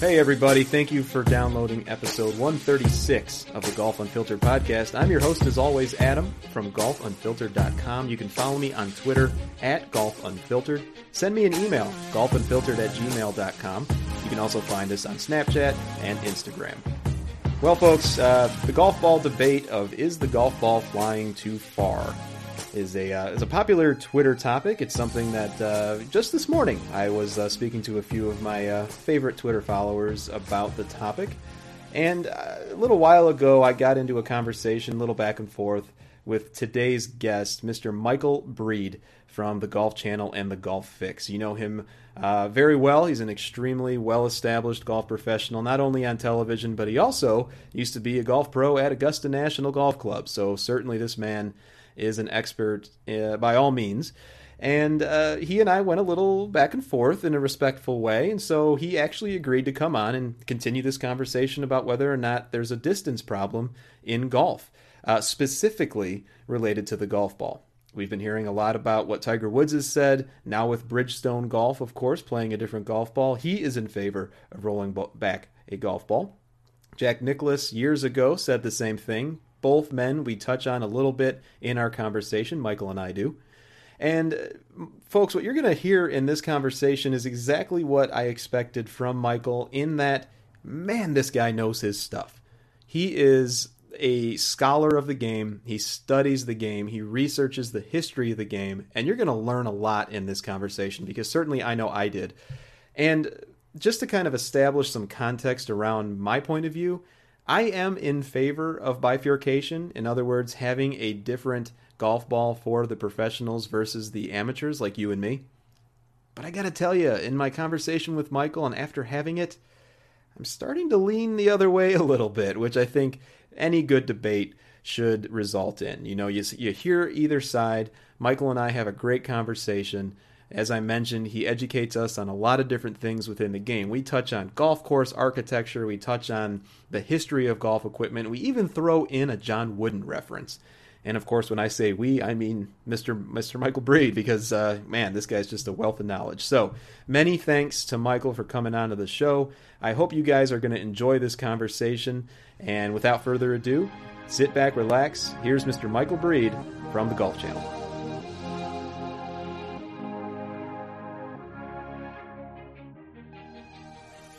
Hey, everybody. Thank you for downloading episode 136 of the Golf Unfiltered podcast. I'm your host, as always, Adam from golfunfiltered.com. You can follow me on Twitter at golfunfiltered. Send me an email, golfunfiltered at gmail.com. You can also find us on Snapchat and Instagram. Well, folks, uh, the golf ball debate of is the golf ball flying too far is a uh, is a popular Twitter topic. It's something that uh, just this morning I was uh, speaking to a few of my uh, favorite Twitter followers about the topic, and uh, a little while ago I got into a conversation, a little back and forth with today's guest, Mr. Michael Breed from the Golf Channel and the Golf Fix. You know him uh, very well. He's an extremely well established golf professional, not only on television, but he also used to be a golf pro at Augusta National Golf Club. So, certainly, this man is an expert uh, by all means. And uh, he and I went a little back and forth in a respectful way. And so he actually agreed to come on and continue this conversation about whether or not there's a distance problem in golf, uh, specifically related to the golf ball. We've been hearing a lot about what Tiger Woods has said. Now, with Bridgestone Golf, of course, playing a different golf ball, he is in favor of rolling back a golf ball. Jack Nicklaus years ago said the same thing, both men we touch on a little bit in our conversation, Michael and I do. And uh, folks, what you're going to hear in this conversation is exactly what I expected from Michael in that, man, this guy knows his stuff. He is a scholar of the game. He studies the game. He researches the history of the game. And you're going to learn a lot in this conversation because certainly I know I did. And just to kind of establish some context around my point of view, I am in favor of bifurcation. In other words, having a different golf ball for the professionals versus the amateurs like you and me. But I got to tell you, in my conversation with Michael and after having it, I'm starting to lean the other way a little bit, which I think any good debate should result in. You know, you, you hear either side. Michael and I have a great conversation. As I mentioned, he educates us on a lot of different things within the game. We touch on golf course architecture, we touch on the history of golf equipment, we even throw in a John Wooden reference. And of course, when I say we, I mean Mr. Mr. Michael Breed, because uh, man, this guy's just a wealth of knowledge. So many thanks to Michael for coming on to the show. I hope you guys are going to enjoy this conversation. And without further ado, sit back, relax. Here's Mr. Michael Breed from the Golf Channel.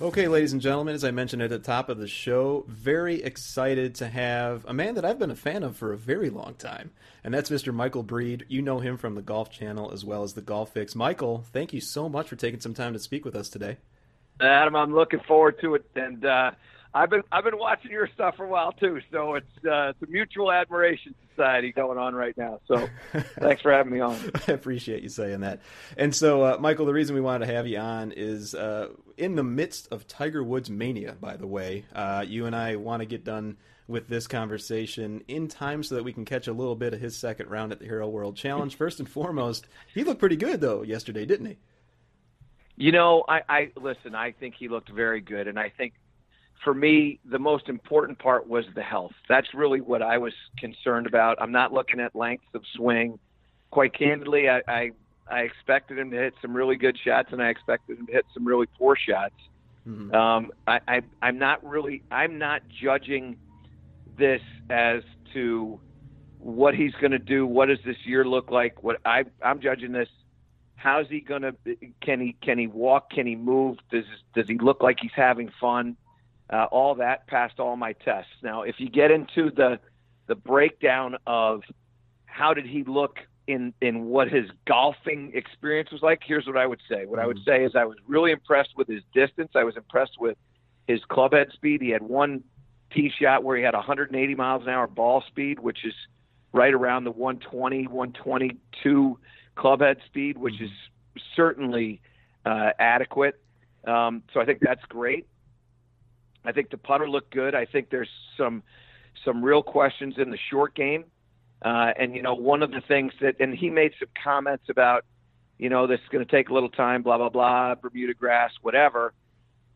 Okay, ladies and gentlemen, as I mentioned at the top of the show, very excited to have a man that I've been a fan of for a very long time, and that's Mr. Michael Breed. You know him from the Golf Channel as well as the Golf Fix. Michael, thank you so much for taking some time to speak with us today. Adam, I'm looking forward to it, and uh, I've been I've been watching your stuff for a while too, so it's uh, it's a mutual admiration society going on right now. So thanks for having me on. I appreciate you saying that. And so, uh, Michael, the reason we wanted to have you on is uh, in the midst of Tiger Woods mania. By the way, uh, you and I want to get done with this conversation in time so that we can catch a little bit of his second round at the Hero World Challenge. First and foremost, he looked pretty good though yesterday, didn't he? You know, I, I listen. I think he looked very good, and I think for me, the most important part was the health. That's really what I was concerned about. I'm not looking at length of swing. Quite candidly, I, I, I expected him to hit some really good shots, and I expected him to hit some really poor shots. Mm-hmm. Um, I, I, I'm not really. I'm not judging this as to what he's going to do. What does this year look like? What I, I'm judging this. How's he going to? Can he? Can he walk? Can he move? Does Does he look like he's having fun? Uh, all that passed all my tests. Now, if you get into the the breakdown of how did he look in in what his golfing experience was like, here's what I would say. What I would mm-hmm. say is I was really impressed with his distance. I was impressed with his club head speed. He had one tee shot where he had 180 miles an hour ball speed, which is right around the 120, 122 club head speed, which mm-hmm. is certainly uh, adequate. Um, so I think that's great. I think the putter looked good. I think there's some some real questions in the short game. Uh, and you know, one of the things that, and he made some comments about, you know, this is going to take a little time, blah blah blah, Bermuda grass, whatever.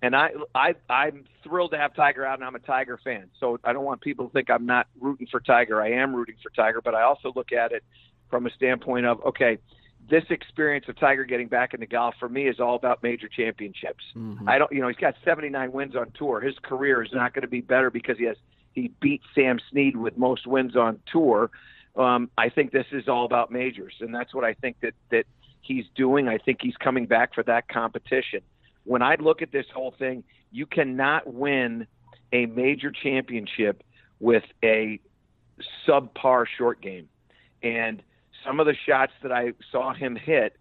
And I, I, I'm thrilled to have Tiger out, and I'm a Tiger fan. So I don't want people to think I'm not rooting for Tiger. I am rooting for Tiger, but I also look at it from a standpoint of, okay, this experience of Tiger getting back into golf for me is all about major championships. Mm-hmm. I don't, you know, he's got 79 wins on tour. His career is not going to be better because he has he beat Sam Snead with most wins on tour. Um, I think this is all about majors, and that's what I think that that he's doing. I think he's coming back for that competition. When I look at this whole thing, you cannot win a major championship with a subpar short game, and some of the shots that I saw him hit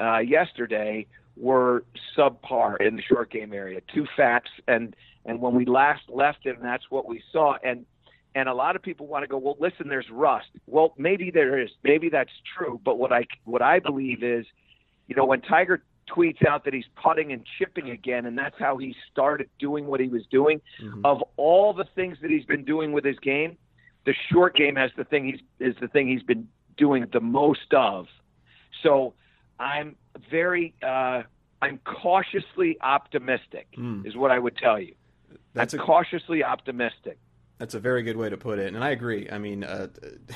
uh, yesterday were subpar in the short game area. Two fats and and when we last left him, that's what we saw. And and a lot of people want to go, well, listen, there's rust. Well, maybe there is. Maybe that's true. But what I what I believe is, you know, when Tiger tweets out that he's putting and chipping again, and that's how he started doing what he was doing. Mm-hmm. Of all the things that he's been doing with his game, the short game has the thing he's is the thing he's been doing the most of. So I'm very uh, I'm cautiously optimistic, mm. is what I would tell you. That's a, cautiously optimistic. That's a very good way to put it, and I agree. I mean, uh,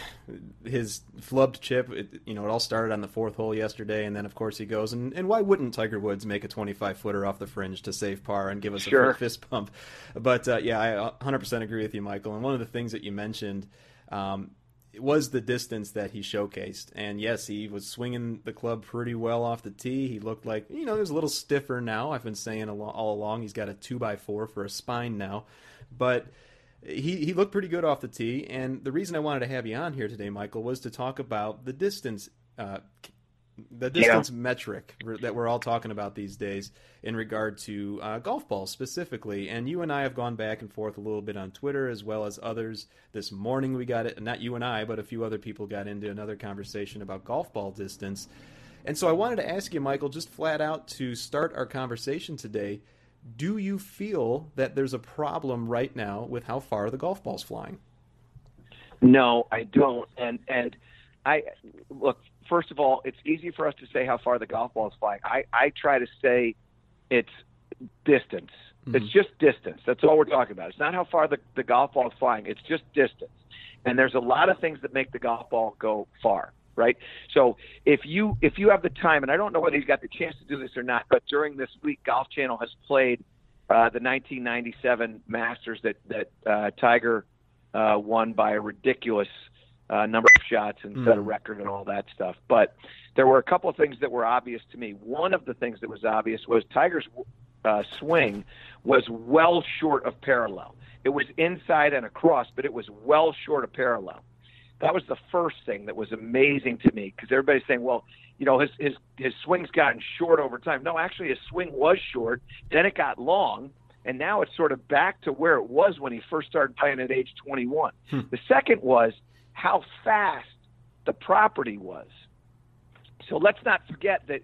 his flubbed chip, it, you know, it all started on the fourth hole yesterday, and then of course he goes, and, and why wouldn't Tiger Woods make a 25 footer off the fringe to save par and give us sure. a fist pump? But uh, yeah, I 100% agree with you, Michael. And one of the things that you mentioned um, was the distance that he showcased. And yes, he was swinging the club pretty well off the tee. He looked like, you know, he was a little stiffer now. I've been saying all along he's got a 2 by 4 for a spine now. But he, he looked pretty good off the tee. And the reason I wanted to have you on here today, Michael, was to talk about the distance uh, the distance yeah. metric that we're all talking about these days in regard to uh, golf balls specifically. And you and I have gone back and forth a little bit on Twitter as well as others. This morning we got it, not you and I, but a few other people got into another conversation about golf ball distance. And so I wanted to ask you, Michael, just flat out to start our conversation today. Do you feel that there's a problem right now with how far the golf ball's flying? No, I don't. And and I look first of all, it's easy for us to say how far the golf ball is flying. I, I try to say it's distance. Mm-hmm. It's just distance. That's all we're talking about. It's not how far the, the golf ball is flying. It's just distance. And there's a lot of things that make the golf ball go far, right? So if you if you have the time, and I don't know whether he's got the chance to do this or not, but during this week, Golf Channel has played uh, the 1997 Masters that that uh, Tiger uh, won by a ridiculous uh, number of shots and set a hmm. record and all that stuff. But there were a couple of things that were obvious to me. One of the things that was obvious was Tiger's uh, swing was well short of parallel. It was inside and across, but it was well short of parallel. That was the first thing that was amazing to me because everybody's saying, well, you know, his his his swing's gotten short over time. No, actually, his swing was short. Then it got long, and now it's sort of back to where it was when he first started playing at age 21. Hmm. The second was how fast the property was. So let's not forget that.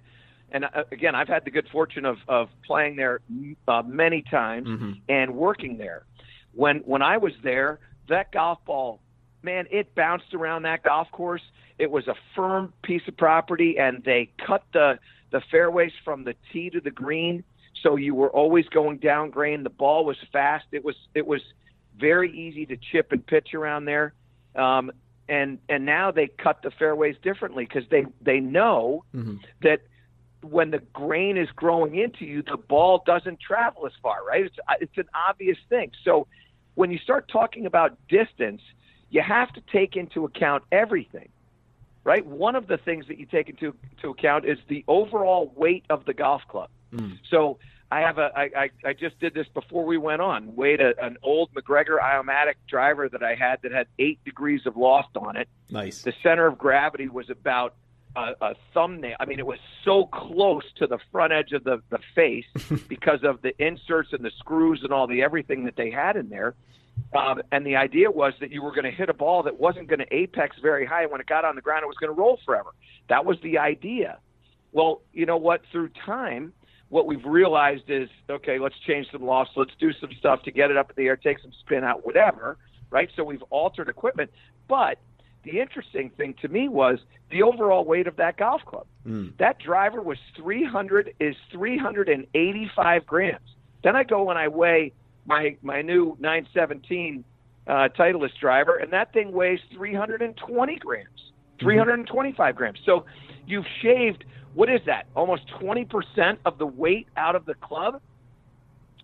And uh, again, I've had the good fortune of, of playing there uh, many times mm-hmm. and working there. When when I was there, that golf ball, man, it bounced around that golf course. It was a firm piece of property, and they cut the the fairways from the tee to the green, so you were always going down grain. The ball was fast. It was it was very easy to chip and pitch around there. Um, and and now they cut the fairways differently because they they know mm-hmm. that when the grain is growing into you, the ball doesn't travel as far, right? It's it's an obvious thing. So when you start talking about distance, you have to take into account everything, right? One of the things that you take into, into account is the overall weight of the golf club. Mm. So I have a I, I, I just did this before we went on. Weighed a, an old MacGregor Eye-O-Matic driver that I had that had eight degrees of loft on it. Nice. The center of gravity was about a, a thumbnail. I mean, it was so close to the front edge of the the face because of the inserts and the screws and all the everything that they had in there. Um, and the idea was that you were going to hit a ball that wasn't going to apex very high. And when it got on the ground, it was going to roll forever. That was the idea. Well, you know what? Through time, what we've realized is okay, let's change some lofts, let's do some stuff to get it up in the air, take some spin out, whatever, right? So we've altered equipment. But the interesting thing to me was the overall weight of that golf club. Mm. That driver was 300 is 385 grams. Then I go and I weigh my my new 917 uh, Titleist driver, and that thing weighs 320 grams, mm-hmm. 325 grams. So you've shaved what is that? Almost 20% of the weight out of the club,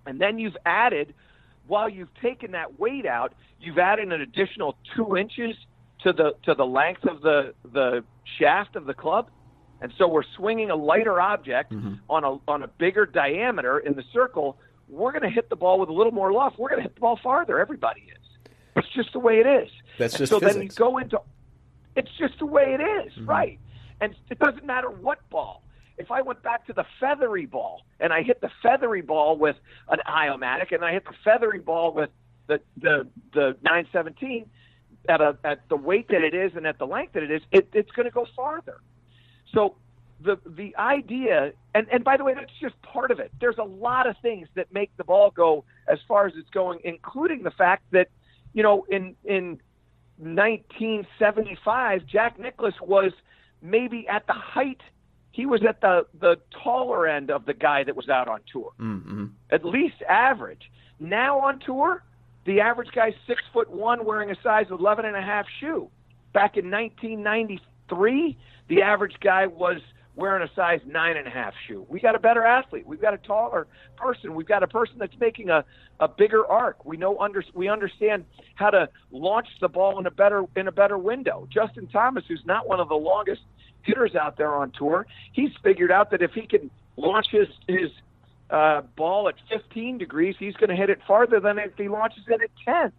and then you've added. While you've taken that weight out, you've added an additional two inches to the to the length of the the shaft of the club, and so we're swinging a lighter object mm-hmm. on a on a bigger diameter in the circle. We're going to hit the ball with a little more loft. We're going to hit the ball farther. Everybody is. It's just the way it is. That's just so physics. then you go into. It's just the way it is, mm-hmm. right? And it doesn't matter what ball. If I went back to the feathery ball and I hit the feathery ball with an Eye-O-Matic and I hit the feathery ball with the the the 917 at a at the weight that it is and at the length that it is, it, it's going to go farther. So the the idea and and by the way that's just part of it there's a lot of things that make the ball go as far as it's going including the fact that you know in in 1975 Jack Nicklaus was maybe at the height he was at the the taller end of the guy that was out on tour. Mm-hmm. at least average. Now on tour the average guy's six foot one wearing a size 11 and a half shoe. Back in 1993 the average guy was wearing a size nine and a half shoe. We got a better athlete. We've got a taller person. We've got a person that's making a, a bigger arc. We know under we understand how to launch the ball in a better in a better window. Justin Thomas, who's not one of the longest hitters out there on tour, he's figured out that if he can launch his his uh, ball at 15 degrees, he's going to hit it farther than if he launches it at 10.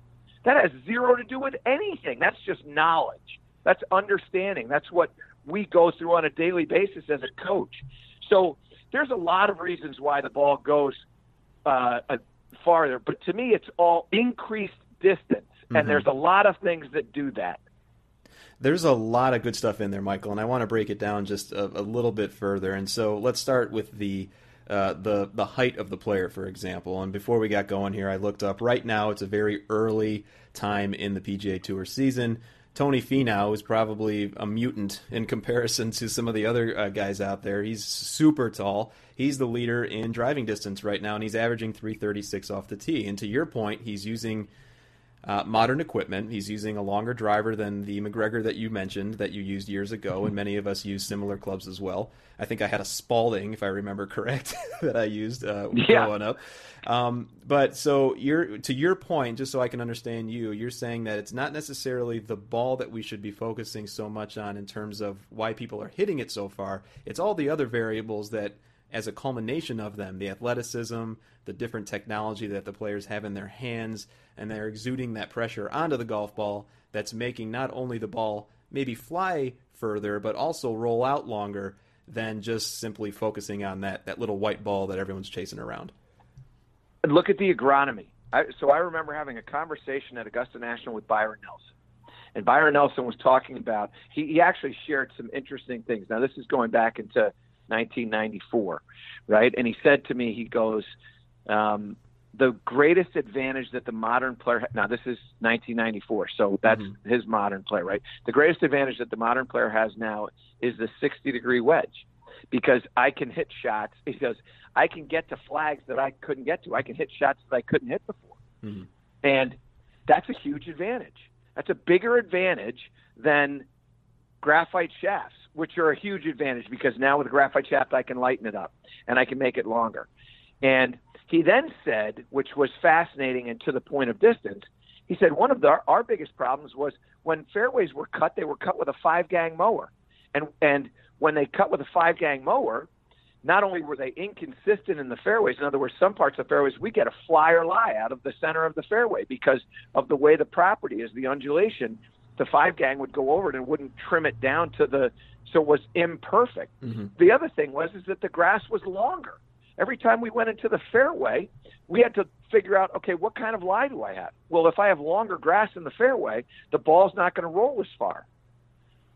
That has zero to do with anything. That's just knowledge. That's understanding. That's what we go through on a daily basis as a coach. So there's a lot of reasons why the ball goes uh, farther, but to me, it's all increased distance, and mm-hmm. there's a lot of things that do that. There's a lot of good stuff in there, Michael, and I want to break it down just a, a little bit further. And so let's start with the uh, the the height of the player, for example. And before we got going here, I looked up. Right now, it's a very early time in the PGA Tour season. Tony Finau is probably a mutant in comparison to some of the other uh, guys out there. He's super tall. He's the leader in driving distance right now, and he's averaging 336 off the tee. And to your point, he's using uh, modern equipment. He's using a longer driver than the MacGregor that you mentioned that you used years ago, and many of us use similar clubs as well. I think I had a Spalding, if I remember correct, that I used uh, yeah. growing up. Um, but so you're to your point, just so I can understand you, you're saying that it's not necessarily the ball that we should be focusing so much on in terms of why people are hitting it so far. It's all the other variables that as a culmination of them the athleticism, the different technology that the players have in their hands, and they're exuding that pressure onto the golf ball that's making not only the ball maybe fly further, but also roll out longer than just simply focusing on that, that little white ball that everyone's chasing around. Look at the agronomy. I, so I remember having a conversation at Augusta National with Byron Nelson. And Byron Nelson was talking about, he, he actually shared some interesting things. Now, this is going back into 1994, right? And he said to me, he goes, um, the greatest advantage that the modern player now this is 1994 so that's mm-hmm. his modern play right the greatest advantage that the modern player has now is the 60 degree wedge because i can hit shots he goes i can get to flags that i couldn't get to i can hit shots that i couldn't hit before mm-hmm. and that's a huge advantage that's a bigger advantage than graphite shafts which are a huge advantage because now with a graphite shaft I can lighten it up and I can make it longer. And he then said, which was fascinating and to the point of distance, he said one of the, our biggest problems was when fairways were cut, they were cut with a five gang mower. And and when they cut with a five gang mower, not only were they inconsistent in the fairways, in other words, some parts of the fairways we get a fly or lie out of the center of the fairway because of the way the property is, the undulation. The five gang would go over it and wouldn't trim it down to the so it was imperfect. Mm-hmm. The other thing was is that the grass was longer. Every time we went into the fairway, we had to figure out, okay, what kind of lie do I have? Well, if I have longer grass in the fairway, the ball's not going to roll as far.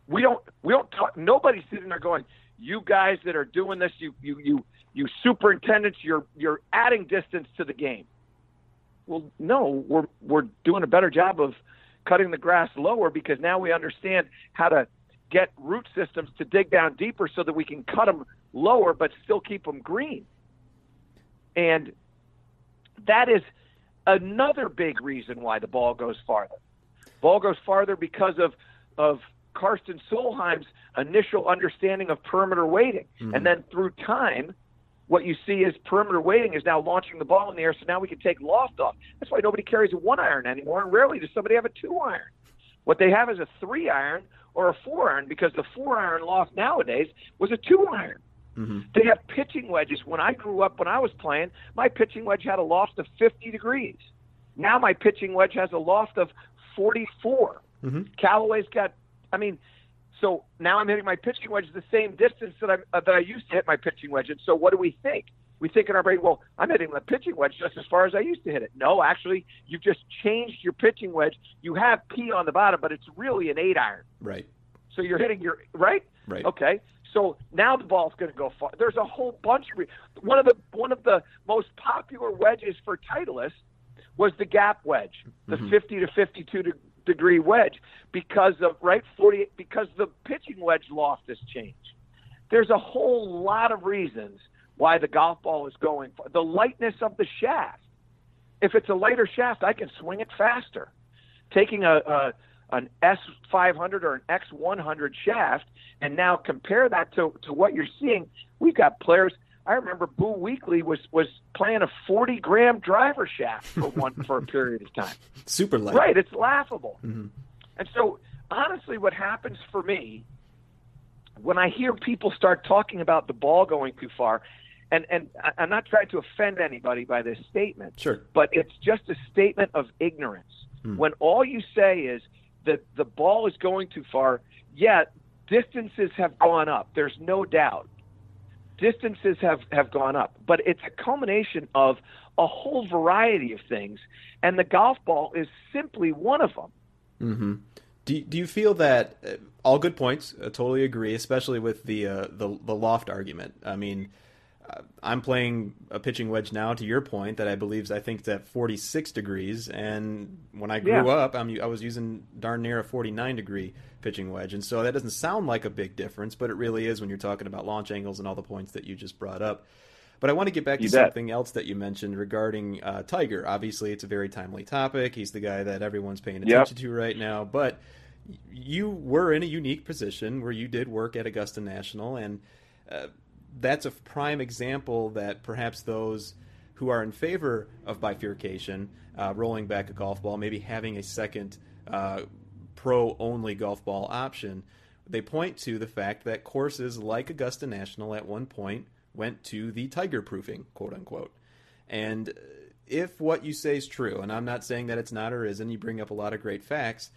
We don't we don't talk. Nobody's sitting there going, you guys that are doing this, you you you you superintendents, you're you're adding distance to the game. Well, no, we're we're doing a better job of cutting the grass lower because now we understand how to get root systems to dig down deeper so that we can cut them lower but still keep them green. And that is another big reason why the ball goes farther. Ball goes farther because of of Karsten Solheim's initial understanding of perimeter weighting. Mm-hmm. And then through time, what you see is perimeter weighting is now launching the ball in the air, so now we can take loft off. That's why nobody carries a one iron anymore, and rarely does somebody have a two iron. What they have is a three iron or a four iron because the four iron loft nowadays was a two iron. Mm-hmm. They have pitching wedges. When I grew up, when I was playing, my pitching wedge had a loft of 50 degrees. Now my pitching wedge has a loft of 44. Mm-hmm. Callaway's got, I mean, so now I'm hitting my pitching wedge the same distance that I uh, that I used to hit my pitching wedge. And so what do we think? We think in our brain, well, I'm hitting the pitching wedge just as far as I used to hit it. No, actually, you've just changed your pitching wedge. You have P on the bottom, but it's really an eight iron. Right. So you're hitting your right. Right. Okay. So now the ball's going to go far. There's a whole bunch of one of the one of the most popular wedges for Titleist was the gap wedge, the mm-hmm. 50 to 52 to degree wedge because of right 40 because the pitching wedge loft has changed. There's a whole lot of reasons why the golf ball is going the lightness of the shaft. If it's a lighter shaft, I can swing it faster. Taking a, a an S500 or an X100 shaft, and now compare that to, to what you're seeing. We've got players I remember Boo Weekley was was playing a 40 gram driver shaft for one for a period of time. Super light. Right, it's laughable. Mm-hmm. And so, honestly, what happens for me when I hear people start talking about the ball going too far, and and I'm not trying to offend anybody by this statement, sure, but it's just a statement of ignorance. Mm. When all you say is that the ball is going too far, yet distances have gone up. There's no doubt distances have, have gone up, but it's a culmination of a whole variety of things, and the golf ball is simply one of them. Mm-hmm. Do, do you feel that uh, all good points? I totally agree, especially with the uh, the the loft argument. I mean, uh, I'm playing a pitching wedge now. To your point, that I believe I think that 46 degrees, and when I grew yeah. up, I'm, I was using darn near a 49 degree pitching wedge, and so that doesn't sound like a big difference, but it really is when you're talking about launch angles and all the points that you just brought up. But I want to get back to something else that you mentioned regarding uh, Tiger. Obviously, it's a very timely topic. He's the guy that everyone's paying attention yep. to right now, but you were in a unique position where you did work at Augusta National, and uh, that's a prime example that perhaps those who are in favor of bifurcation, uh, rolling back a golf ball, maybe having a second uh, pro only golf ball option, they point to the fact that courses like Augusta National at one point went to the tiger proofing, quote unquote. And if what you say is true, and I'm not saying that it's not or isn't, you bring up a lot of great facts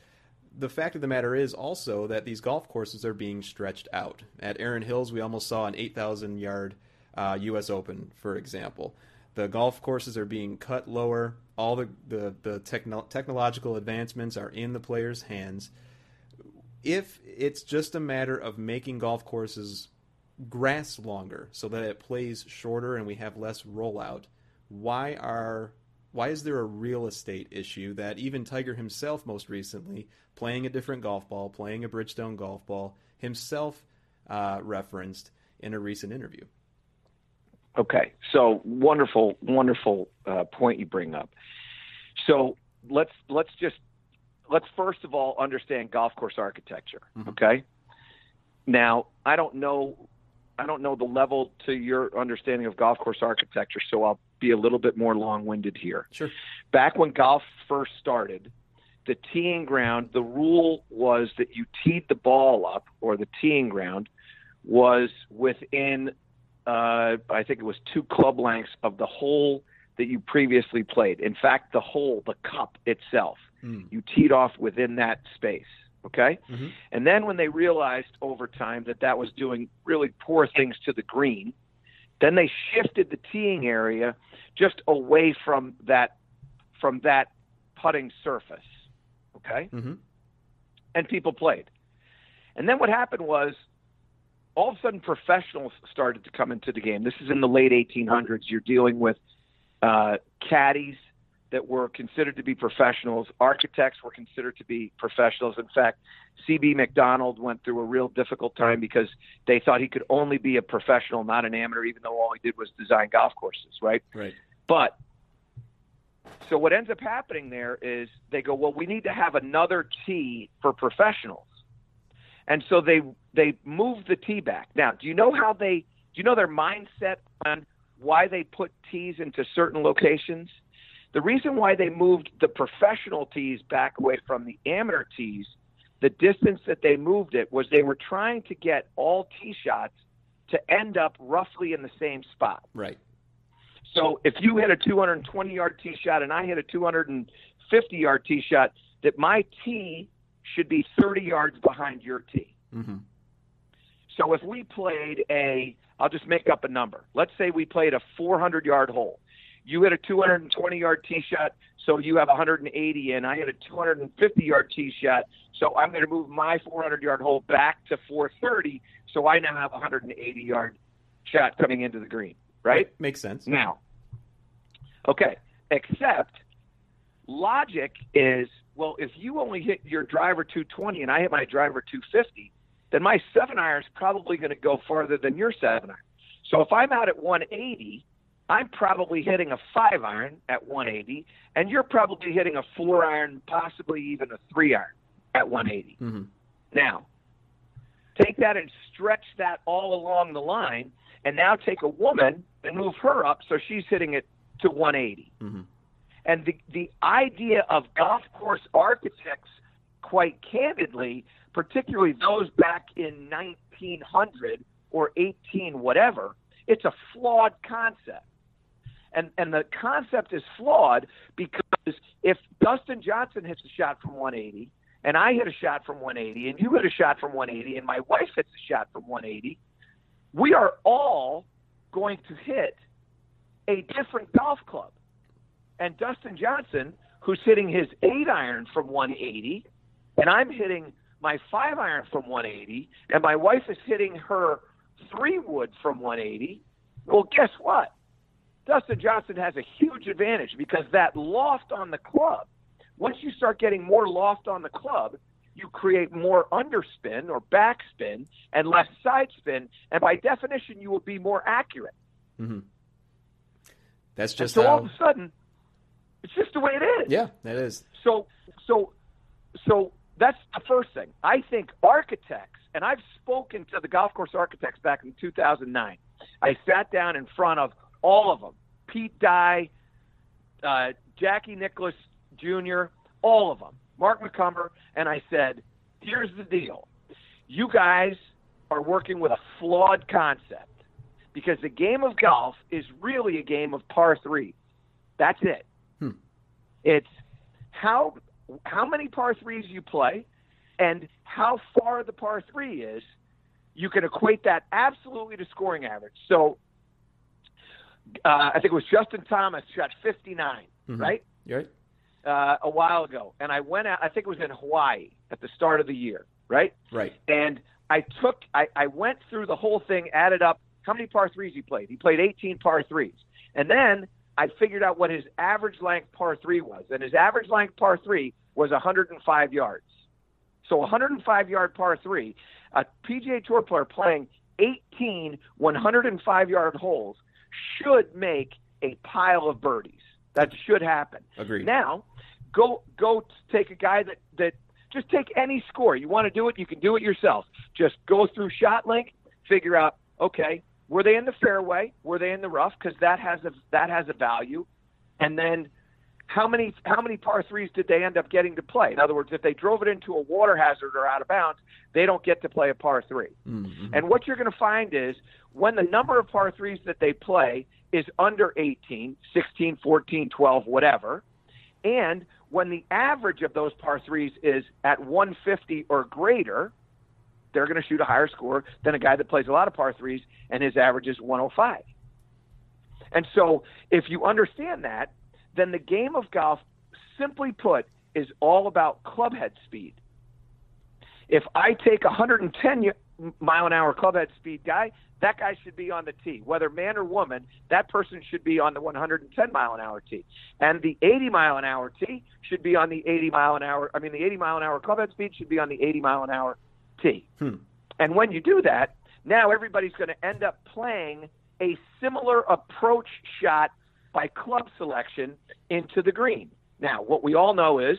the fact of the matter is also that these golf courses are being stretched out. At Erin Hills, we almost saw an 8,000 yard uh, U.S. Open, for example. The golf courses are being cut lower. All the the, the techno- technological advancements are in the players' hands. If it's just a matter of making golf courses grass longer so that it plays shorter and we have less rollout, why are why is there a real estate issue that even Tiger himself, most recently, playing a different golf ball, playing a Bridgestone golf ball, himself uh, referenced in a recent interview? Okay, so wonderful, wonderful uh, point you bring up. So let's let's just let's first of all understand golf course architecture. Mm-hmm. Okay. Now I don't know I don't know the level to your understanding of golf course architecture, so I'll be a little bit more long-winded here. Sure. Back when golf first started, the teeing ground, the rule was that you teed the ball up, or the teeing ground was within, uh, I think it was two club lengths of the hole that you previously played. In fact, the hole, the cup itself, mm. you teed off within that space. Okay. Mm-hmm. And then when they realized over time that that was doing really poor things to the green, Then they shifted the teeing area just away from that from that putting surface. Okay? Mm-hmm. And people played. And then what happened was all of a sudden professionals started to come into the game. This is in the late 1800s. You're dealing with uh, caddies that were considered to be professionals. Architects were considered to be professionals. In fact, C.B. Macdonald went through a real difficult time because they thought he could only be a professional, not an amateur, even though all he did was design golf courses, right? Right. But so what ends up happening there is they go, well, we need to have another tee for professionals, and so they they move the tee back. Now, do you know how they? Do you know their mindset on why they put tees into certain locations? The reason why they moved the professional tees back away from the amateur tees, the distance that they moved it was they were trying to get all tee shots to end up roughly in the same spot. Right. So if you hit a 220 yard tee shot and I hit a 250 yard tee shot, that my tee should be 30 yards behind your tee. Mm-hmm. So if we played a, I'll just make up a number. Let's say we played a 400 yard hole. You hit a 220 yard tee shot, so you have 180 in. I hit a 250 yard tee shot, so I'm going to move my 400 yard hole back to 430, so I now have 180 yard shot coming into the green, right? Makes sense. Now, okay, except logic is well, if you only hit your driver 220 and I hit my driver 250, then my seven iron is probably going to go farther than your seven iron. So if I'm out at 180, I'm probably hitting a five iron at 180, and you're probably hitting a four iron, possibly even a three iron at 180. Mm-hmm. Now, take that and stretch that all along the line, and now take a woman and move her up so she's hitting it to 180. Mm-hmm. And the, the idea of golf course architects, quite candidly, particularly those back in 1900 or 18 whatever, it's a flawed concept. And, and the concept is flawed because if Dustin Johnson hits a shot from 180 and I hit a shot from 180 and you hit a shot from 180 and my wife hits a shot from 180, we are all going to hit a different golf club. And Dustin Johnson, who's hitting his eight iron from 180, and I'm hitting my five iron from 180, and my wife is hitting her three wood from 180. Well, guess what? Dustin Johnson has a huge advantage because that loft on the club, once you start getting more loft on the club, you create more underspin or backspin and less side spin, and by definition, you will be more accurate. Mm-hmm. That's just and so how... all of a sudden, it's just the way it is. Yeah, that is. So, so, so that's the first thing. I think architects, and I've spoken to the golf course architects back in 2009. I sat down in front of all of them Pete Dye, uh, Jackie Nicklaus Jr., all of them, Mark McCumber, and I said, here's the deal. You guys are working with a flawed concept because the game of golf is really a game of par three. That's it. Hmm. It's how how many par threes you play and how far the par three is. You can equate that absolutely to scoring average. So uh, I think it was Justin Thomas shot 59, Mhm. right? Right. Uh, a while ago, and I went out. I think it was in Hawaii at the start of the year, right? Right. And I took, I, I went through the whole thing, added up how many par threes he played. He played 18 par threes, and then I figured out what his average length par three was, and his average length par three was 105 yards. So 105 yard par three, a PGA Tour player playing 18 105 yard holes should make a pile of birdies. That should happen. Agreed. Now, go go take a guy that that just take any score. You want to do it, you can do it yourself. Just go through ShotLink, figure out okay, were they in the fairway? Were they in the rough? Because that has a that has a value. And then how many how many par threes did they end up getting to play? In other words, if they drove it into a water hazard or out of bounds, they don't get to play a par 3 Mhm. And what you're going to find is when the number of par threes that they play is under 18, 16, 14, 12, whatever, and when the average of those par threes is at 150 or greater, they're going to shoot a higher score than a guy that plays a lot of par threes and his average is 105. And so, if you understand that, then the game of golf, simply put, is all about clubhead speed. If I take a 110 mile an hour clubhead speed guy, that guy should be on the tee. Whether man or woman, that person should be on the 110 mile an hour tee. And the 80 mile an hour tee should be on the 80 mile an hour. I mean, the 80 mile an hour clubhead speed should be on the 80 mile an hour tee. Hmm. And when you do that, now everybody's going to end up playing a similar approach shot by club selection into the green. Now, what we all know is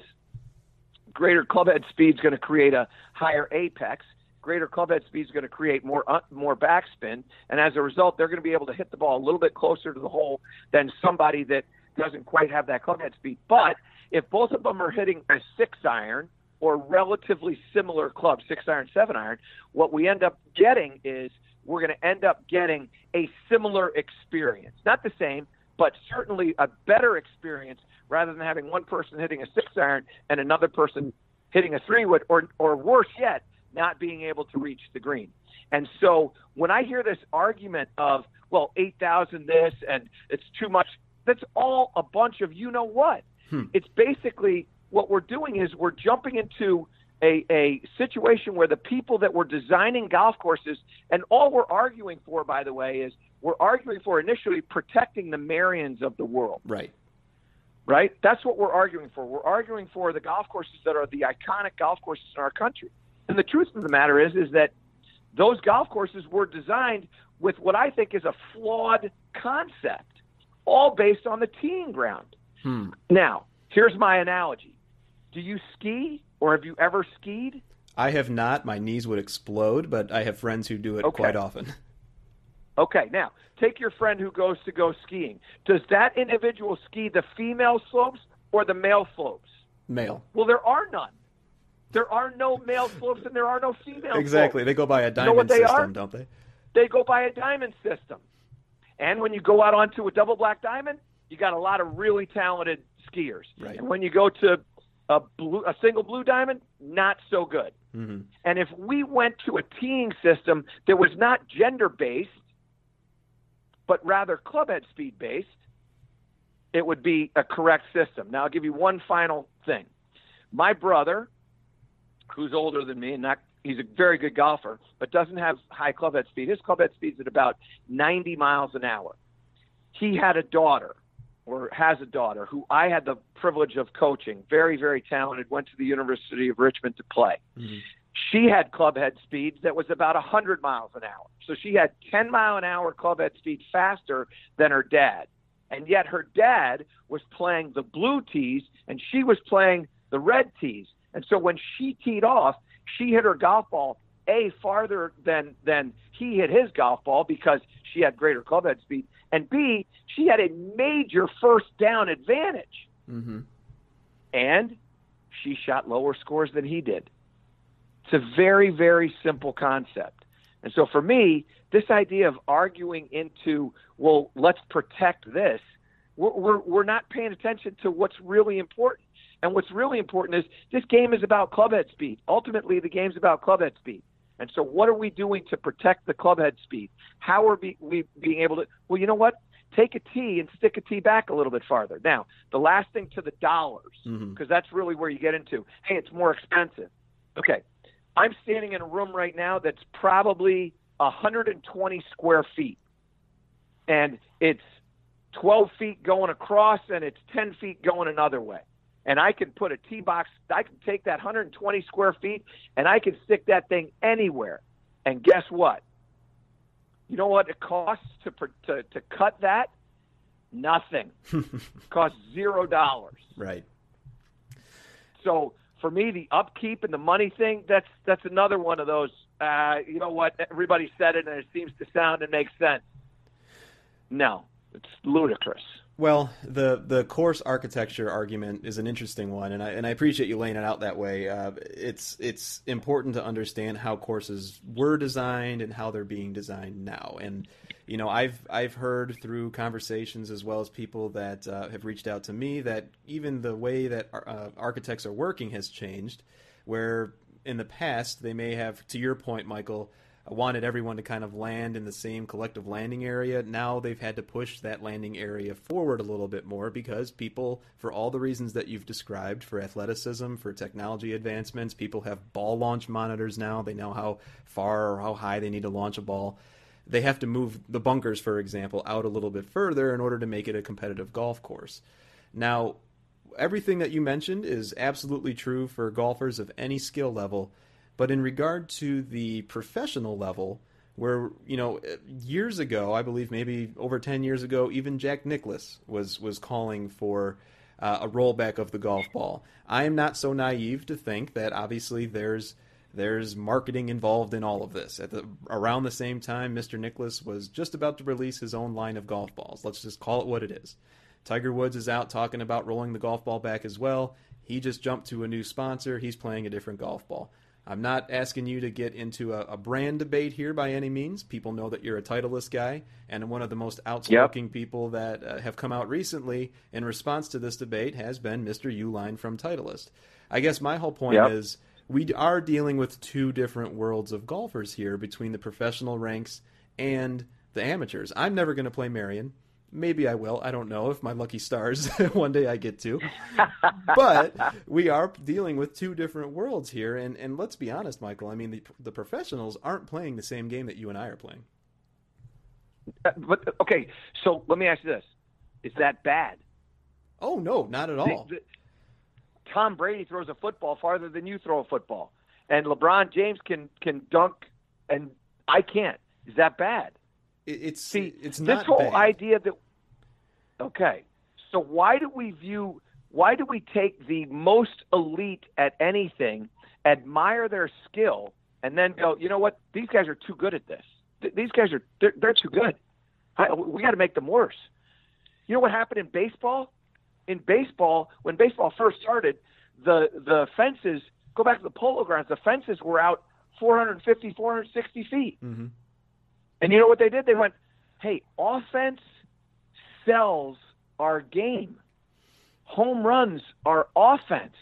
greater clubhead speed is going to create a higher apex greater clubhead speed is going to create more uh, more backspin, and as a result, they're going to be able to hit the ball a little bit closer to the hole than somebody that doesn't quite have that clubhead speed. But if both of them are hitting a six iron or relatively similar clubs, six iron, seven iron, what we end up getting is we're going to end up getting a similar experience. Not the same, but certainly a better experience rather than having one person hitting a six iron and another person hitting a three wood, or or worse yet, not being able to reach the green. And so when I hear this argument of, well, 8,000 this and it's too much, that's all a bunch of you know what. Hmm. It's basically what we're doing is we're jumping into a, a situation where the people that were designing golf courses, and all we're arguing for, by the way, is we're arguing for initially protecting the Merions of the world. Right. Right? That's what we're arguing for. We're arguing for the golf courses that are the iconic golf courses in our country. And the truth of the matter is, is that those golf courses were designed with what I think is a flawed concept, all based on the teeing ground. Hmm. Now, here's my analogy. Do you ski or have you ever skied? I have not. My knees would explode, but I have friends who do it Okay. quite often. Okay, now take your friend who goes to go skiing. Does that individual ski the female slopes or the male slopes? Male. Well, there are none. There are no male slopes and there are no female Exactly. slopes. They go by a know diamond they system, are? don't they? they go by a diamond system. And when you go out onto a double black diamond, you got a lot of really talented skiers. Right. And when you go to a blue, a single blue diamond, not so good. hmm And if we went to a teeing system that was not gender based, but rather clubhead speed based, it would be a correct system. Now, I'll give you one final thing. My brother, who's older than me, and not he's a very good golfer, but doesn't have high clubhead speed. His clubhead speed's at about 90 miles an hour. He had a daughter, or has a daughter, who I had the privilege of coaching. Very, very talented. Went to the University of Richmond to play Mhm. She had clubhead speeds that was about 100 miles an hour. So she had 10 mile an hour clubhead speed faster than her dad. And yet her dad was playing the blue tees and she was playing the red tees. And so when she teed off, she hit her golf ball a farther than than he hit his golf ball because she had greater clubhead speed, and b she had a major first down advantage, hmm and she shot lower scores than he did. It's a very, very simple concept. And so for me, this idea of arguing into, well, let's protect this, we're, we're, we're not paying attention to what's really important. And what's really important is this game is about clubhead speed. Ultimately, the game's about clubhead speed. And so, what are we doing to protect the clubhead speed? How are we, we being able to? Well, you know what? Take a tee and stick a tee back a little bit farther. Now, the last thing to the dollars, Mhm. because that's really where you get into. Hey, it's more expensive. Okay, I'm standing in a room right now that's probably 120 square feet, and it's 12 feet going across and it's 10 feet going another way. And I can put a tee box, I can take that 120 square feet and I can stick that thing anywhere. And guess what? You know what it costs to to, to cut that? Nothing. it costs zero dollars. Right. So for me, the upkeep and the money thing, that's that's another one of those. Uh, you know what? Everybody said it, and it seems to sound and make sense. No, it's ludicrous. Well, the the course architecture argument is an interesting one, and I and I appreciate you laying it out that way. Uh, it's it's important to understand how courses were designed and how they're being designed now. And you know, I've I've heard through conversations as well as people that uh, have reached out to me that even the way that uh, architects are working has changed. Where in the past they may have, to your point, Michael, wanted everyone to kind of land in the same collective landing area. Now they've had to push that landing area forward a little bit more because people, for all the reasons that you've described, for athleticism, for technology advancements, people have ball launch monitors now. They know how far or how high they need to launch a ball. They have to move the bunkers, for example, out a little bit further in order to make it a competitive golf course. Now, everything that you mentioned is absolutely true for golfers of any skill level but in regard to the professional level, where you know years ago, I believe maybe over ten years ago, even Jack Nicklaus was was calling for uh, a rollback of the golf ball. I am not so naive to think that obviously there's there's marketing involved in all of this. At the around the same time, Mr. Nicklaus was just about to release his own line of golf balls. Let's just call it what it is. Tiger Woods is out talking about rolling the golf ball back as well. He just jumped to a new sponsor. He's playing a different golf ball. I'm not asking you to get into a, a, brand debate here by any means. People know that you're a Titleist guy, and one of the most outspoken yep. people that uh, have come out recently in response to this debate has been Mr. Uihlein from Titleist. I guess my whole point yep. is we are dealing with two different worlds of golfers here between the professional ranks and the amateurs. I'm never going to play Merion. Maybe I will. I don't know if my lucky stars one day I get to. but we are dealing with two different worlds here, and and let's be honest, Michael. I mean, the the professionals aren't playing the same game that you and I are playing. Uh, but okay, so let me ask you this: Is that bad? Oh no, not at all. The, the, Tom Brady throws a football farther than you throw a football, and LeBron James can can dunk, and I can't. Is that bad? it's see it's not this whole bad. idea that okay so why do we view why do we take the most elite at anything admire their skill and then go you know what these guys are too good at this these guys are they're, they're too good I, we got to make them worse you know what happened in baseball in baseball when baseball first started the the fences go back to the polo grounds the fences were out 450 460 feet mm-hmm. And you know what they did? They went, hey, offense sells our game. Home runs are offense.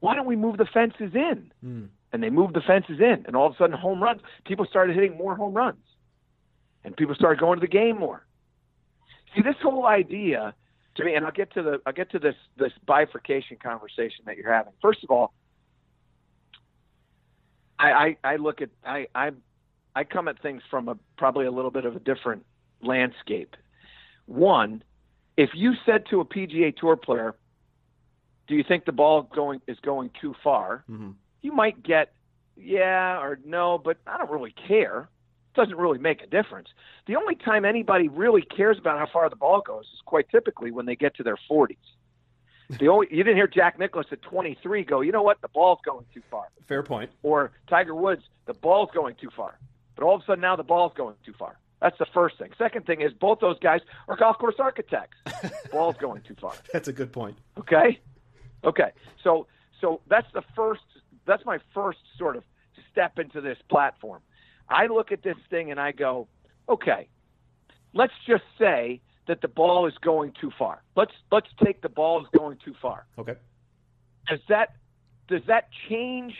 Why don't we move the fences in? Mm. And they moved the fences in, and all of a sudden, home runs. People started hitting more home runs, and people started going to the game more. See, this whole idea to me, and I'll get to the I'll get to this this bifurcation conversation that you're having. First of all, I I, I look at I I'm I come at things from a probably a little bit of a different landscape. One, if you said to a PGA Tour player, "Do you think the ball going is going too far?" Mm-hmm. You might get yeah or no, but I don't really care. Doesn't really make a difference. The only time anybody really cares about how far the ball goes is quite typically when they get to their 40s. The only you didn't hear Jack Nicklaus at 23 go, you know what, the ball's going too far. Fair point. Or Tiger Woods, the ball's going too far. But all of a sudden now the ball's going too far. That's the first thing. Second thing is both those guys are golf course architects. ball's going too far. That's a good point. Okay. Okay. So so that's the first. That's my first sort of step into this platform. I look at this thing and I go, okay, let's just say that the ball is going too far. Let's let's take the ball is going too far. Okay. Does that does that change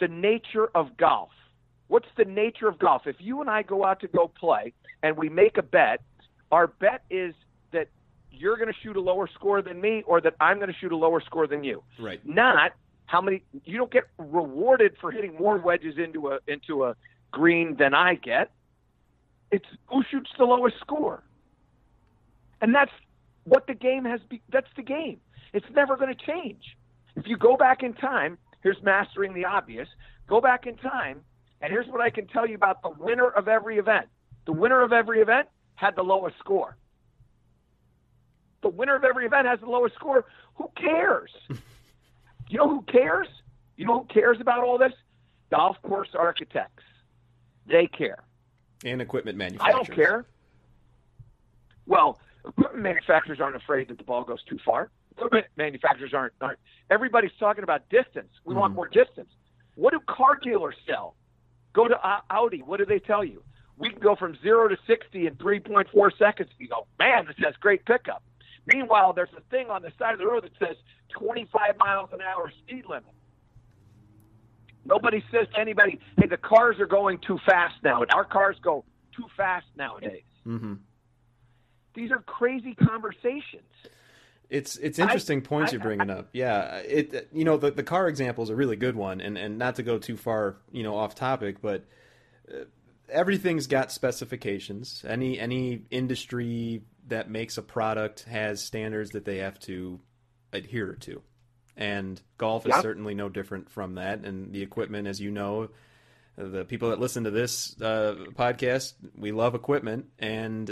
the nature of golf? What's the nature of golf? If you and I go out to go play and we make a bet, our bet is that you're going to shoot a lower score than me or that I'm going to shoot a lower score than you. Right. Not how many you don't get rewarded for hitting more wedges into a into a green than I get. It's who shoots the lowest score. And that's what the game has be, that's the game. It's never going to change. If you go back in time, here's mastering the obvious. Go back in time and here's what I can tell you about the winner of every event. The winner of every event had the lowest score. The winner of every event has the lowest score. Who cares? you know who cares? You know who cares about all this? Golf course architects. They care. And equipment manufacturers. I don't care. Well, equipment manufacturers aren't afraid that the ball goes too far. Equipment manufacturers aren't. aren't. Everybody's talking about distance. We mm. want more distance. What do car dealers sell? Go to Audi. What do they tell you? We can go from zero to 60 in 3.4 seconds. You go, man, this has great pickup. Meanwhile, there's a thing on the side of the road that says 25 miles an hour speed limit. Nobody says to anybody, "Hey, the cars are going too fast now. Our cars go too fast nowadays." Mm-hmm. These are crazy conversations. It's it's interesting I, points I, you're bringing I, up. Yeah, it you know the the car example is a really good one, and and not to go too far you know off topic, but uh, everything's got specifications. Any any industry that makes a product has standards that they have to adhere to, and golf is certainly no different from that. And the equipment, as you know, the people that listen to this uh, podcast, we love equipment, and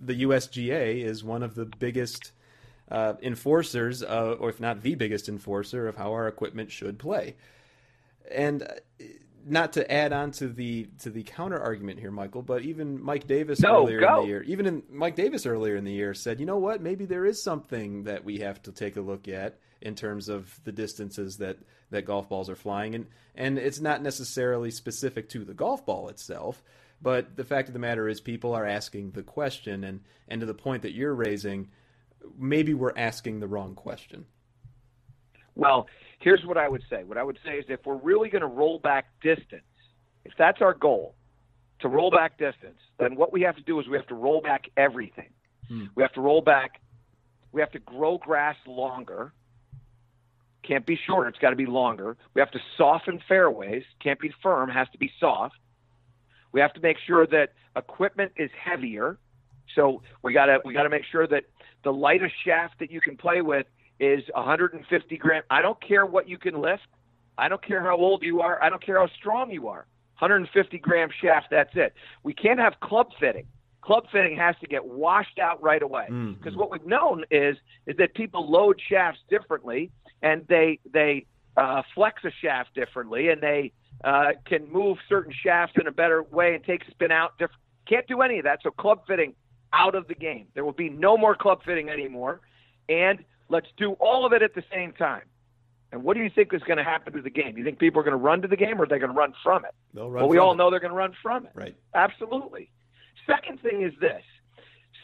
the USGA is one of the biggest uh, enforcers, uh, or if not the biggest enforcer, of how our equipment should play. And uh, not to add on to the to the counter argument here, Michael, but even Mike Davis no, earlier go. in the year, even in Mike Davis earlier in the year said, you know what, maybe there is something that we have to take a look at in terms of the distances that that golf balls are flying, and and it's not necessarily specific to the golf ball itself. But the fact of the matter is, people are asking the question, and, and to the point that you're raising, maybe we're asking the wrong question. Well, here's what I would say. What I would say is if we're really going to roll back distance, if that's our goal, to roll back distance, then what we have to do is we have to roll back everything. Hmm. We have to roll back, we have to grow grass longer. Can't be shorter, it's got to be longer. We have to soften fairways, can't be firm, has to be soft. We have to make sure that equipment is heavier. So we got to we got to make sure that the lightest shaft that you can play with is 150 gram. I don't care what you can lift. I don't care how old you are. I don't care how strong you are. 150 gram shaft. That's it. We can't have club fitting. Club fitting has to get washed out right away because mm-hmm. what we've known is is that people load shafts differently and they they uh, flex a shaft differently and they uh, can move certain shafts in a better way and take spin out. Different. Can't do any of that. So club fitting out of the game. There will be no more club fitting anymore, and let's do all of it at the same time. And what do you think is going to happen to the game? You think people are going to run to the game, or are they going to run from it? They'll run. Well, we all it. know they're going to run from it. Right. Absolutely. Second thing is this: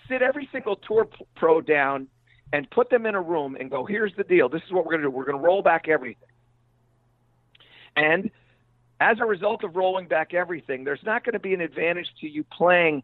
sit every single tour pro down and put them in a room and go, "Here's the deal. This is what we're going to do. We're going to roll back everything." And as a result of rolling back everything, there's not going to be an advantage to you playing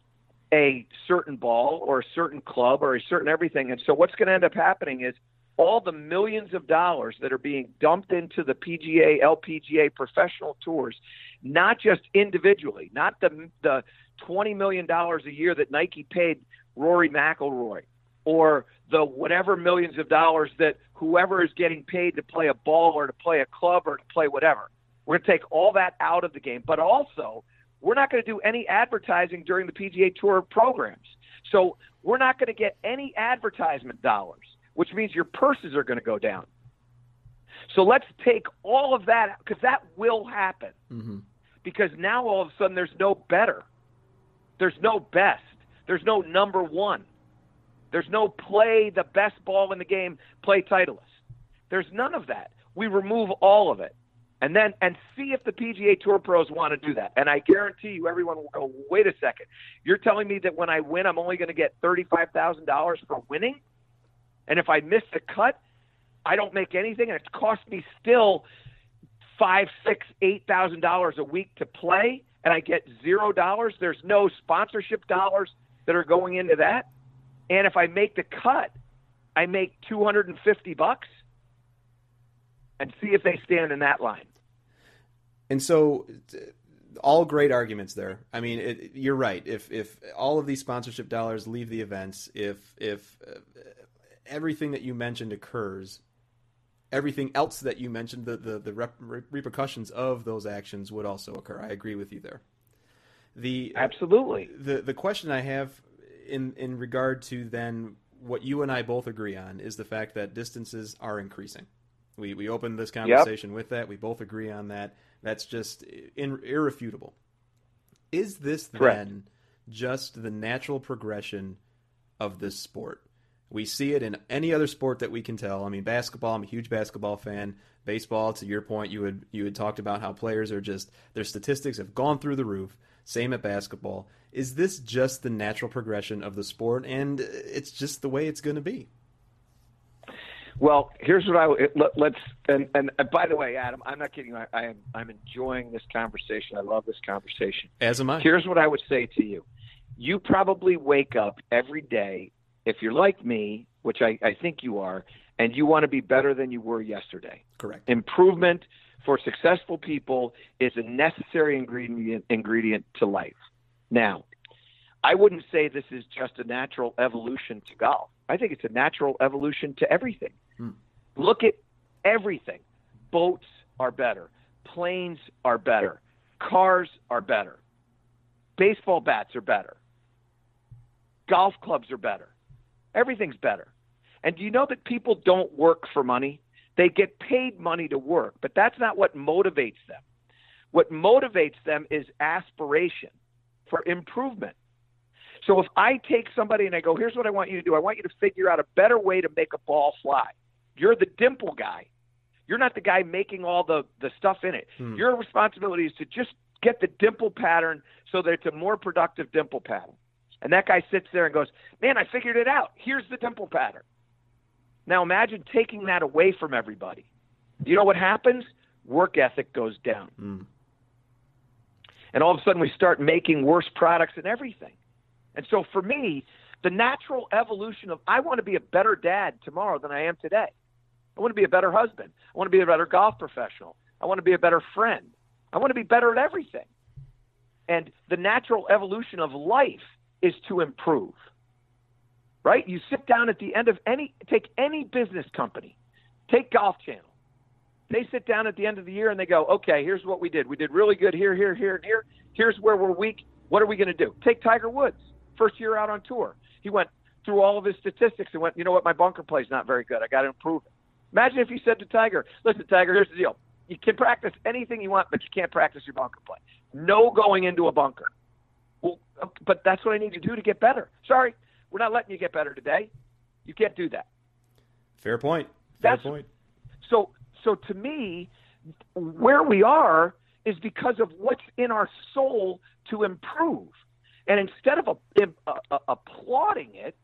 a certain ball or a certain club or a certain everything. And so what's going to end up happening is all the millions of dollars that are being dumped into the PGA, LPGA professional tours, not just individually, not the the twenty million dollars a year that Nike paid Rory McIlroy, or the whatever millions of dollars that whoever is getting paid to play a ball or to play a club or to play whatever. We're going to take all that out of the game, but also we're not going to do any advertising during the PGA Tour programs. So we're not going to get any advertisement dollars, which means your purses are going to go down. So let's take all of that because that will happen. Mm-hmm. Because now all of a sudden there's no better, there's no best, there's no number one, there's no play the best ball in the game, play Titleist. There's none of that. We remove all of it and then and see if the PGA Tour pros want to do that. And I guarantee you, everyone will go, "Wait a second, you're telling me that when I win, I'm only going to get thirty-five thousand dollars for winning, and if I miss the cut, I don't make anything, and it costs me still five, six, eight thousand dollars a week to play, and I get zero dollars. There's no sponsorship dollars that are going into that, and if I make the cut, I make two hundred and fifty bucks." and see if they stand in that line. And so, all great arguments there. I mean, it, you're right. If if all of these sponsorship dollars leave the events, if if uh, everything that you mentioned occurs, everything else that you mentioned, the the, the rep, repercussions of those actions would also occur. I agree with you there. The absolutely the the question I have in in regard to then what you and I both agree on is the fact that distances are increasing. We we opened this conversation yep. with that. We both agree on that. That's just in, irrefutable. Is this Correct. then just the natural progression of this sport? We see it in any other sport that we can tell. I mean, basketball. I'm a huge basketball fan. Baseball. To your point, you had you had talked about how players are just their statistics have gone through the roof. Same at basketball. Is this just the natural progression of the sport, and it's just the way it's going to be? Well, here's what I let, let's and, and by the way, Adam, I'm not kidding. I, I am I'm enjoying this conversation. I love this conversation. As am I. Here's what I would say to you: You probably wake up every day, if you're like me, which I, I think you are, and you want to be better than you were yesterday. Correct. Improvement for successful people is a necessary ingredient ingredient to life. Now, I wouldn't say this is just a natural evolution to golf. I think it's a natural evolution to everything. Hmm. Look at everything. Boats are better. Planes are better. Cars are better. Baseball bats are better. Golf clubs are better. Everything's better. And do you know that people don't work for money? They get paid money to work, but that's not what motivates them. What motivates them is aspiration for improvement. So if I take somebody and I go, here's what I want you to do. I want you to figure out a better way to make a ball fly. You're the dimple guy. You're not the guy making all the, the stuff in it. Hmm. Your responsibility is to just get the dimple pattern so that it's a more productive dimple pattern. And that guy sits there and goes, Man, I figured it out. Here's the dimple pattern. Now imagine taking that away from everybody. You know what happens? Work ethic goes down. Mm. And all of a sudden we start making worse products and everything. And so for me, the natural evolution of I want to be a better dad tomorrow than I am today. I want to be a better husband. I want to be a better golf professional. I want to be a better friend. I want to be better at everything. And the natural evolution of life is to improve. Right? You sit down at the end of any take any business company. Take Golf Channel. They sit down at the end of the year and they go, "Okay, here's what we did. We did really good here, here, here, and here. Here's where we're weak. What are we going to do?" Take Tiger Woods first year out on tour. He went through all of his statistics and went, you know what, my bunker play is not very good. I got to improve it. Imagine if you said to Tiger, listen, Tiger, here's the deal. You can practice anything you want, but you can't practice your bunker play. No going into a bunker. Well, but that's what I need to do to get better. Sorry, we're not letting you get better today. You can't do that. Fair point. Fair that's, point. So, so to me, where we are is because of what's in our soul to improve. And instead of a, a, a, applauding it,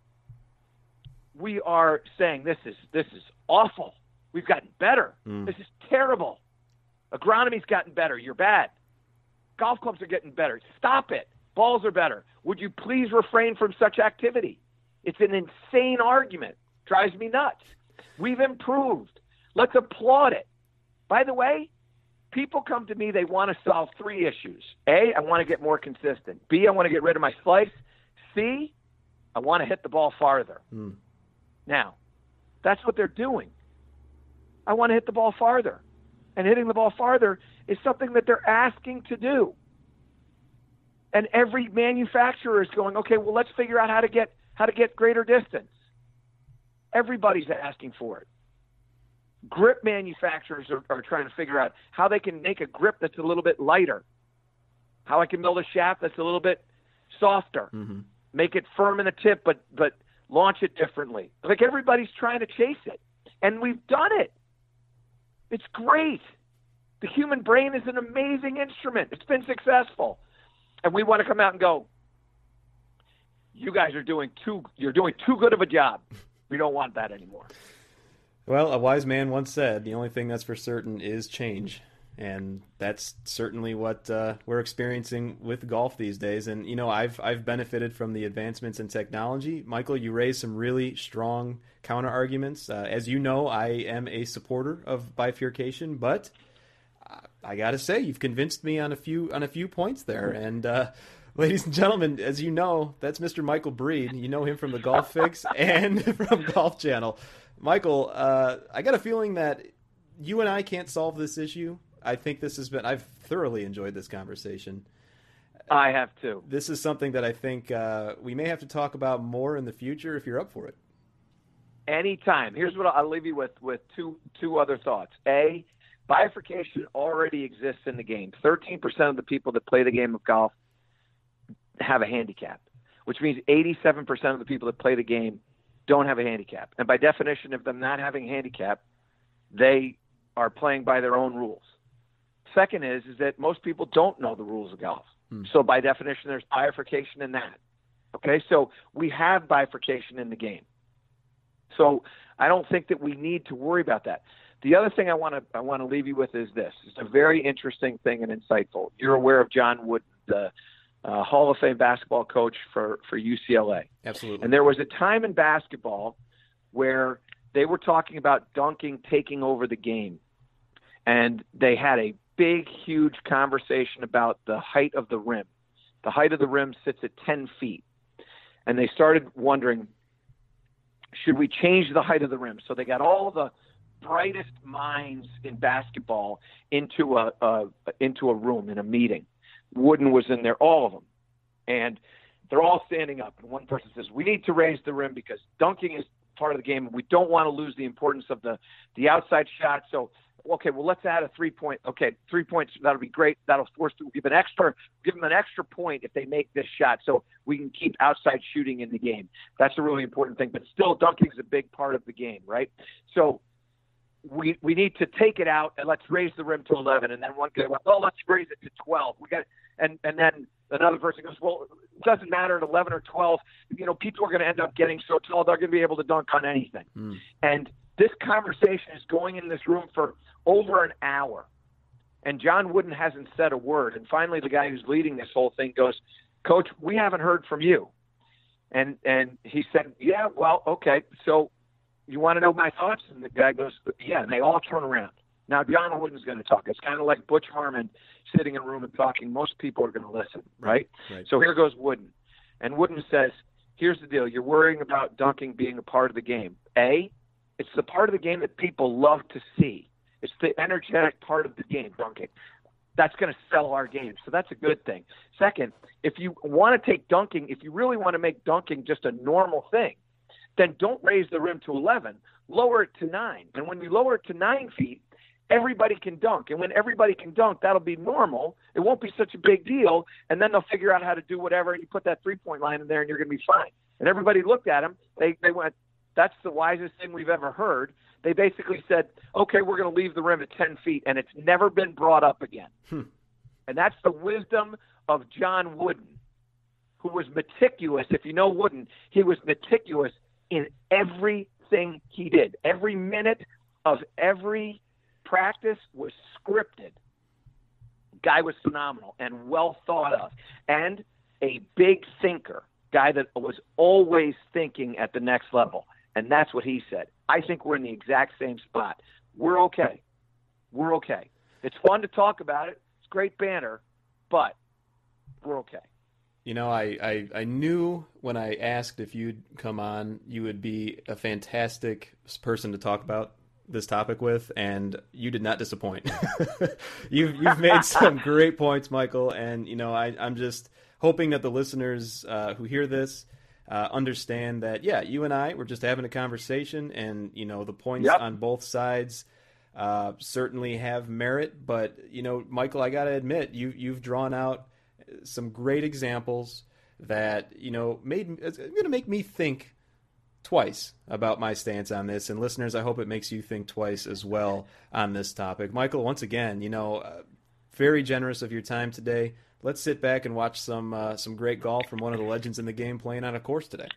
we are saying this is this is awful. We've gotten better. Mm. This is terrible. Agronomy's gotten better. You're bad. Golf clubs are getting better. Stop it. Balls are better. Would you please refrain from such activity? It's an insane argument. Drives me nuts. We've improved. Let's applaud it. By the way, people come to me, they want to solve three issues. A, I want to get more consistent. B, I want to get rid of my slice. C, I want to hit the ball farther. Mm. Now, that's what they're doing. I want to hit the ball farther. And hitting the ball farther is something that they're asking to do. And every manufacturer is going, okay, well, let's figure out how to get how to get greater distance. Everybody's asking for it grip manufacturers are, are trying to figure out how they can make a grip that's a little bit lighter, how I can build a shaft that's a little bit softer, mm-hmm. make it firm in the tip, but but launch it differently. Like everybody's trying to chase it, and we've done it. It's great. The human brain is an amazing instrument. It's been successful, and we want to come out and go. You guys are doing too. You're doing too good of a job. We don't want that anymore. Well, a wise man once said, "The only thing that's for certain is change," and that's certainly what uh, we're experiencing with golf these days. And you know, I've I've benefited from the advancements in technology. Michael, you raised some really strong counter arguments. Uh, as you know, I am a supporter of bifurcation, but I got to say, you've convinced me on a few on a few points there, and. Uh, ladies and gentlemen, as you know, that's Mr. Michael Breed. You know him from the Golf Fix and from Golf Channel. Michael, uh, I got a feeling that you and I can't solve this issue. I think this has been. I've thoroughly enjoyed this conversation. I have too. This is something that I think uh, we may have to talk about more in the future if you're up for it. Anytime. Here's what I'll leave you with with two two other thoughts. A, bifurcation already exists in the game. Thirteen percent of the people that play the game of golf have a handicap, which means eighty-seven percent of the people that play the game don't have a handicap. And by definition of them not having a handicap, they are playing by their own rules. Second is is that most people don't know the rules of golf. Hmm. So by definition there's bifurcation in that. Okay? So we have bifurcation in the game. So I don't think that we need to worry about that. The other thing I want to I want to leave you with is this. It's a very interesting thing and insightful. You're aware of John Wooden, the uh, Hall of Fame basketball coach for for UCLA. Absolutely. And there was a time in basketball where they were talking about dunking taking over the game, and they had a big, huge conversation about the height of the rim. The height of the rim sits at 10 feet, and they started wondering, should we change the height of the rim? So they got all the brightest minds in basketball into a, into a room in a meeting. Wooden was in there, all of them, and they're all standing up. And one person says, "We need to raise the rim because dunking is part of the game. We don't want to lose the importance of the the outside shot. So okay, well let's add a three point. Okay, three points that'll be great. That'll force to give an extra give them an extra point if they make this shot, so we can keep outside shooting in the game. That's a really important thing. But still, dunking is a big part of the game, right? So we we need to take it out and let's raise the rim to 11. And then one guy went, oh, let's raise it to 12. We got and and then another person goes, well, it doesn't matter at 11 or 12. You know, people are going to end up getting so tall they're going to be able to dunk on anything. Mm. And this conversation is going in this room for over an hour. And John Wooden hasn't said a word. And finally, the guy who's leading this whole thing goes, Coach, we haven't heard from you. And and he said, Yeah, well, okay. So you want to know my thoughts? And the guy goes, Yeah. And they all turn around. Now, John Wooden's going to talk. It's kind of like Butch Harmon sitting in a room and talking. Most people are going to listen, right? right? So here goes Wooden. And Wooden says, Here's the deal. You're worrying about dunking being a part of the game. A, it's the part of the game that people love to see. It's the energetic part of the game, dunking. That's going to sell our game. So that's a good thing. Second, if you want to take dunking, if you really want to make dunking just a normal thing, then don't raise the rim to 11. Lower it to 9. And when you lower it to 9 feet, everybody can dunk. And when everybody can dunk, that'll be normal. It won't be such a big deal. And then they'll figure out how to do whatever. And you put that three point line in there, and you're going to be fine. And everybody looked at him. They they went, "That's the wisest thing we've ever heard." They basically said, "Okay, we're going to leave the rim at 10 feet," and it's never been brought up again. Hmm. And that's the wisdom of John Wooden, who was meticulous. If you know Wooden, he was meticulous in everything he did. Every minute of every practice was scripted. Guy was phenomenal and well thought of, and a big thinker. Guy that was always thinking at the next level, and that's what he said. I think we're in the exact same spot. We're okay. We're okay. It's fun to talk about it. It's great banner, but we're okay. You know, I, I, I knew when I asked if you'd come on, you would be a fantastic person to talk about this topic with, and you did not disappoint. you've you've made some great points, Michael, and you know I I'm just hoping that the listeners uh, who hear this uh, understand that yeah, you and I we're just having a conversation, and you know the points yep. on both sides. Uh, certainly have merit, but you know, Michael, I got to admit, you you've drawn out some great examples that you know made it's going to make me think twice about my stance on this. And listeners, I hope it makes you think twice as well on this topic. Michael, once again, you know, uh, very generous of your time today. Let's sit back and watch some uh, some great golf from one of the legends in the game playing on a course today.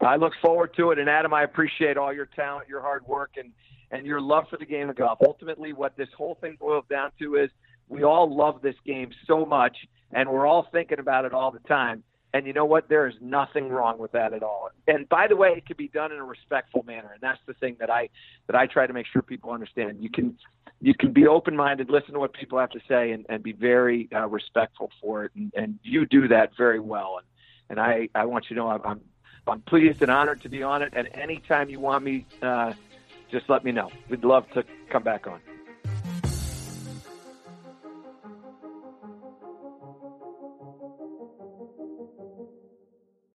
I look forward to it, and Adam, I appreciate all your talent, your hard work, and and your love for the game of golf. Ultimately, what this whole thing boils down to is we all love this game so much, and we're all thinking about it all the time. And you know what? There is nothing wrong with that at all. And by the way, it can be done in a respectful manner, and that's the thing that I that I try to make sure people understand. You can you can be open minded, listen to what people have to say, and, and be very uh, respectful for it. And, and you do that very well. And and I I want you to know I'm I'm, pleased and honored to be on it. And anytime you want me, uh, just let me know. We'd love to come back on.